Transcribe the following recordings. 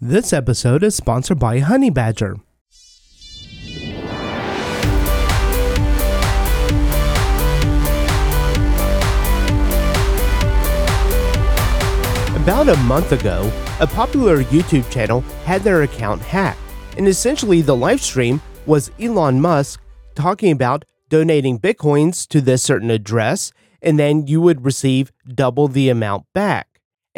This episode is sponsored by Honeybadger. About a month ago, a popular YouTube channel had their account hacked, and essentially the live stream was Elon Musk talking about donating bitcoins to this certain address, and then you would receive double the amount back.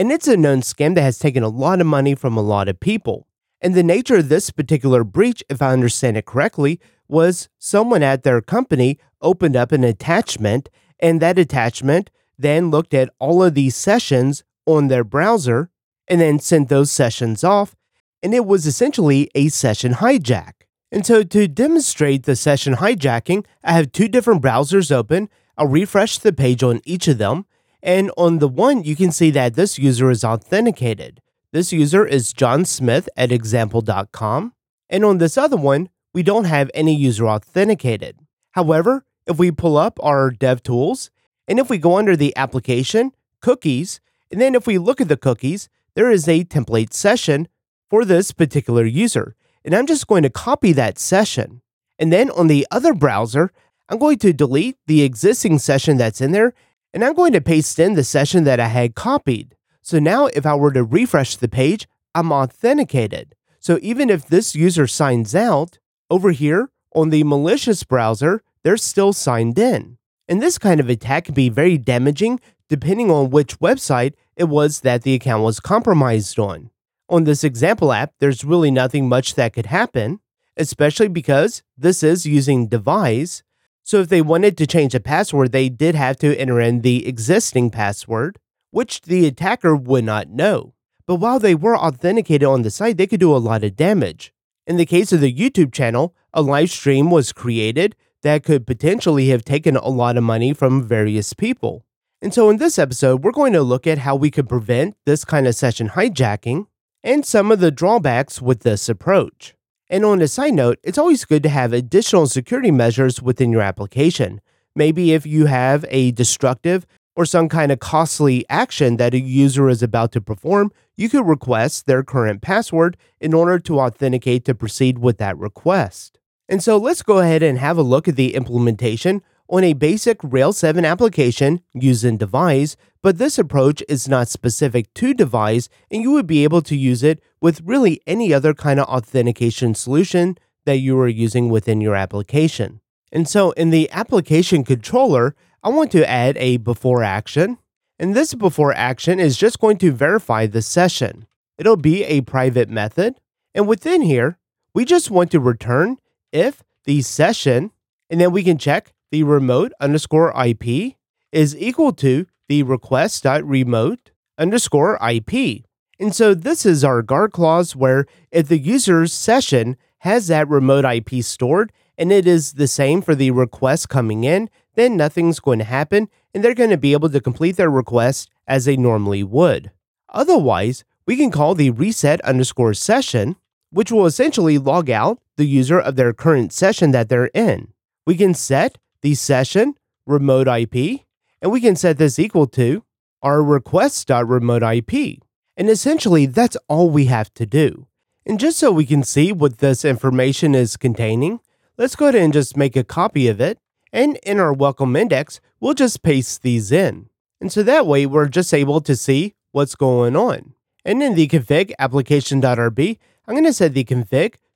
And it's a known scam that has taken a lot of money from a lot of people. And the nature of this particular breach, if I understand it correctly, was someone at their company opened up an attachment, and that attachment then looked at all of these sessions on their browser and then sent those sessions off. And it was essentially a session hijack. And so to demonstrate the session hijacking, I have two different browsers open. I'll refresh the page on each of them. And on the one, you can see that this user is authenticated. This user is John Smith at example.com. And on this other one, we don't have any user authenticated. However, if we pull up our DevTools, and if we go under the application, cookies, and then if we look at the cookies, there is a template session for this particular user. And I'm just going to copy that session. And then on the other browser, I'm going to delete the existing session that's in there, and I'm going to paste in the session that I had copied. So now if I were to refresh the page, I'm authenticated. So even if this user signs out, over here on the malicious browser, they're still signed in. And this kind of attack can be very damaging depending on which website it was that the account was compromised on. On this example app, there's really nothing much that could happen, especially because this is using Devise. So if they wanted to change a password, they did have to enter in the existing password, which the attacker would not know. But while they were authenticated on the site, they could do a lot of damage. In the case of the YouTube channel, a live stream was created that could potentially have taken a lot of money from various people. And so in this episode, we're going to look at how we could prevent this kind of session hijacking and some of the drawbacks with this approach. And on a side note, it's always good to have additional security measures within your application. Maybe if you have a destructive or some kind of costly action that a user is about to perform, you could request their current password in order to authenticate to proceed with that request. And so let's go ahead and have a look at the implementation on a basic Rails 7 application using Devise, but this approach is not specific to Devise, and you would be able to use it with really any other kind of authentication solution that you are using within your application. And so in the application controller, I want to add a before action. And this before action is just going to verify the session. It'll be a private method. And within here, we just want to return if the session, and then we can check the remote underscore IP is equal to the request.remote underscore IP. And so this is our guard clause where if the user's session has that remote IP stored and it is the same for the request coming in, then nothing's going to happen and they're going to be able to complete their request as they normally would. Otherwise, we can call the reset underscore session, which will essentially log out the user of their current session that they're in. We can set the session remote IP, and we can set this equal to our request.remote IP. And essentially, that's all we have to do. And just so we can see what this information is containing, let's go ahead and just make a copy of it. And in our welcome index, we'll just paste these in. And so that way, we're just able to see what's going on. And in the config application.rb, I'm going to set the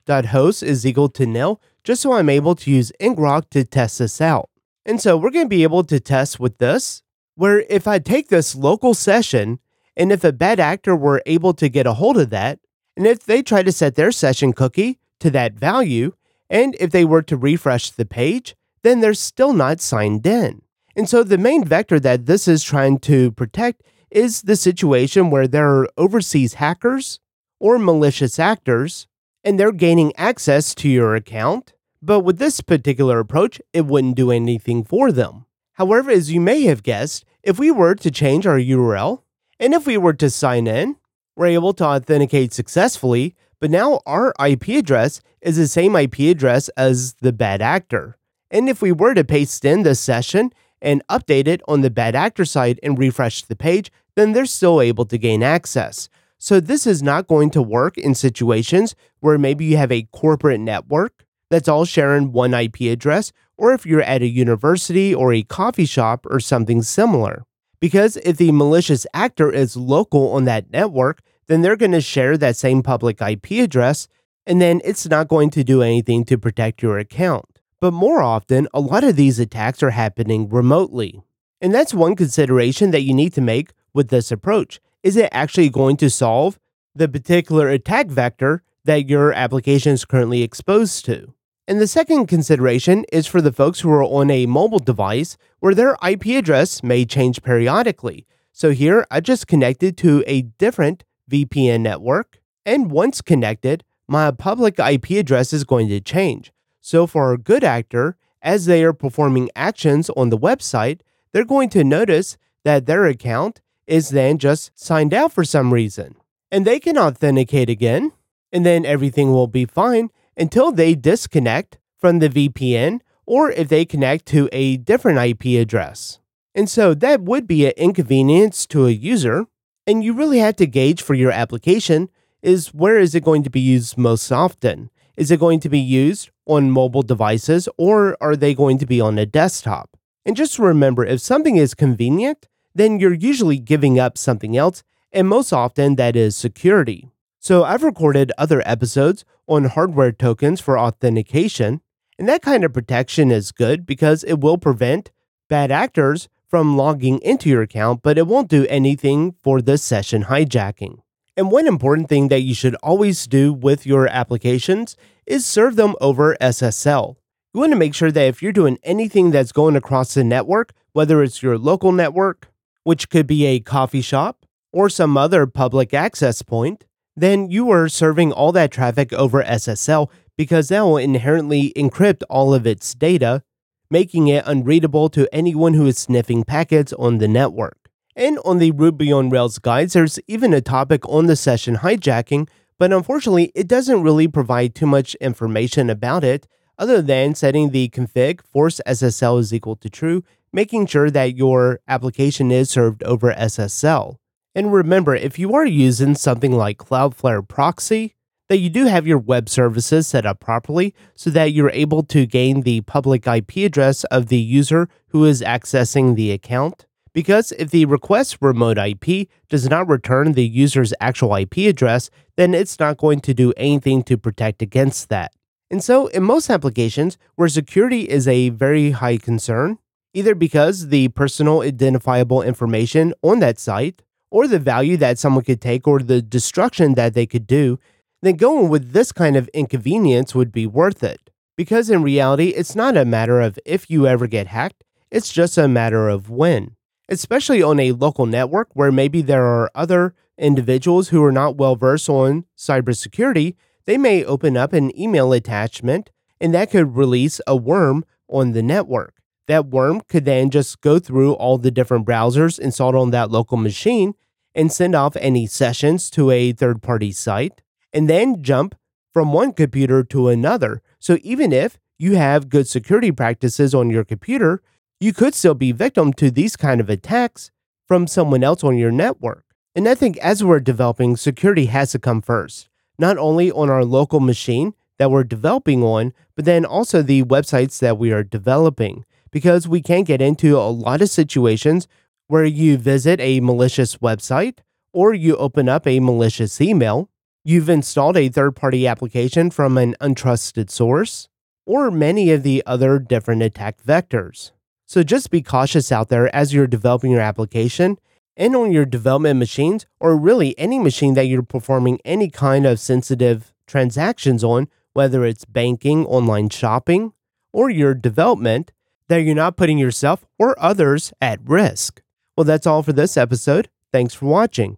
config.host is equal to nil just so I'm able to use ngrok to test this out. And so we're going to be able to test with this, where if I take this local session, and if a bad actor were able to get a hold of that, and if they try to set their session cookie to that value, and if they were to refresh the page, then they're still not signed in. And so the main vector that this is trying to protect is the situation where there are overseas hackers or malicious actors, and they're gaining access to your account but with this particular approach, it wouldn't do anything for them. However, as you may have guessed, if we were to change our URL, and if we were to sign in, we're able to authenticate successfully, but now our IP address is the same IP address as the bad actor. And if we were to paste in the session and update it on the bad actor side and refresh the page, then they're still able to gain access. So, this is not going to work in situations where maybe you have a corporate network that's all sharing one IP address, or if you're at a university or a coffee shop or something similar. Because if the malicious actor is local on that network, then they're going to share that same public IP address, and then it's not going to do anything to protect your account. But more often, a lot of these attacks are happening remotely. And that's one consideration that you need to make with this approach. Is it actually going to solve the particular attack vector that your application is currently exposed to? And the second consideration is for the folks who are on a mobile device where their IP address may change periodically. So here I just connected to a different VPN network, and once connected, my public IP address is going to change. So for a good actor, as they are performing actions on the website, they're going to notice that their account is then just signed out for some reason. And they can authenticate again, and then everything will be fine until they disconnect from the VPN or if they connect to a different IP address. And so that would be an inconvenience to a user, and you really have to gauge for your application is where is it going to be used most often? Is it going to be used on mobile devices or are they going to be on a desktop? And just remember if something is convenient, then you're usually giving up something else, and most often that is security. So I've recorded other episodes on hardware tokens for authentication, and that kind of protection is good because it will prevent bad actors from logging into your account, but it won't do anything for the session hijacking. And one important thing that you should always do with your applications is serve them over SSL. You want to make sure that if you're doing anything that's going across the network, whether it's your local network, which could be a coffee shop, or some other public access point, then you are serving all that traffic over SSL because that will inherently encrypt all of its data, making it unreadable to anyone who is sniffing packets on the network. And on the Ruby on Rails guides, there's even a topic on the session hijacking, but unfortunately, it doesn't really provide too much information about it other than setting the config force SSL is equal to true, making sure that your application is served over SSL. And remember, if you are using something like Cloudflare Proxy, that you do have your web services set up properly so that you're able to gain the public IP address of the user who is accessing the account. Because if the request remote IP does not return the user's actual IP address, then it's not going to do anything to protect against that. And so, in most applications where security is a very high concern, either because the personal identifiable information on that site, or the value that someone could take, or the destruction that they could do, then going with this kind of inconvenience would be worth it. Because in reality, it's not a matter of if you ever get hacked, it's just a matter of when. Especially on a local network where maybe there are other individuals who are not well versed on cybersecurity they may open up an email attachment and that could release a worm on the network. That worm could then just go through all the different browsers installed on that local machine and send off any sessions to a third party site and then jump from one computer to another. So even if you have good security practices on your computer, you could still be victim to these kind of attacks from someone else on your network. And I think as we're developing, security has to come first not only on our local machine that we're developing on, but then also the websites that we are developing. Because we can get into a lot of situations where you visit a malicious website or you open up a malicious email, you've installed a third party application from an untrusted source, or many of the other different attack vectors. So just be cautious out there as you're developing your application and on your development machines, or really any machine that you're performing any kind of sensitive transactions on, whether it's banking, online shopping, or your development, that you're not putting yourself or others at risk. Well, that's all for this episode. Thanks for watching.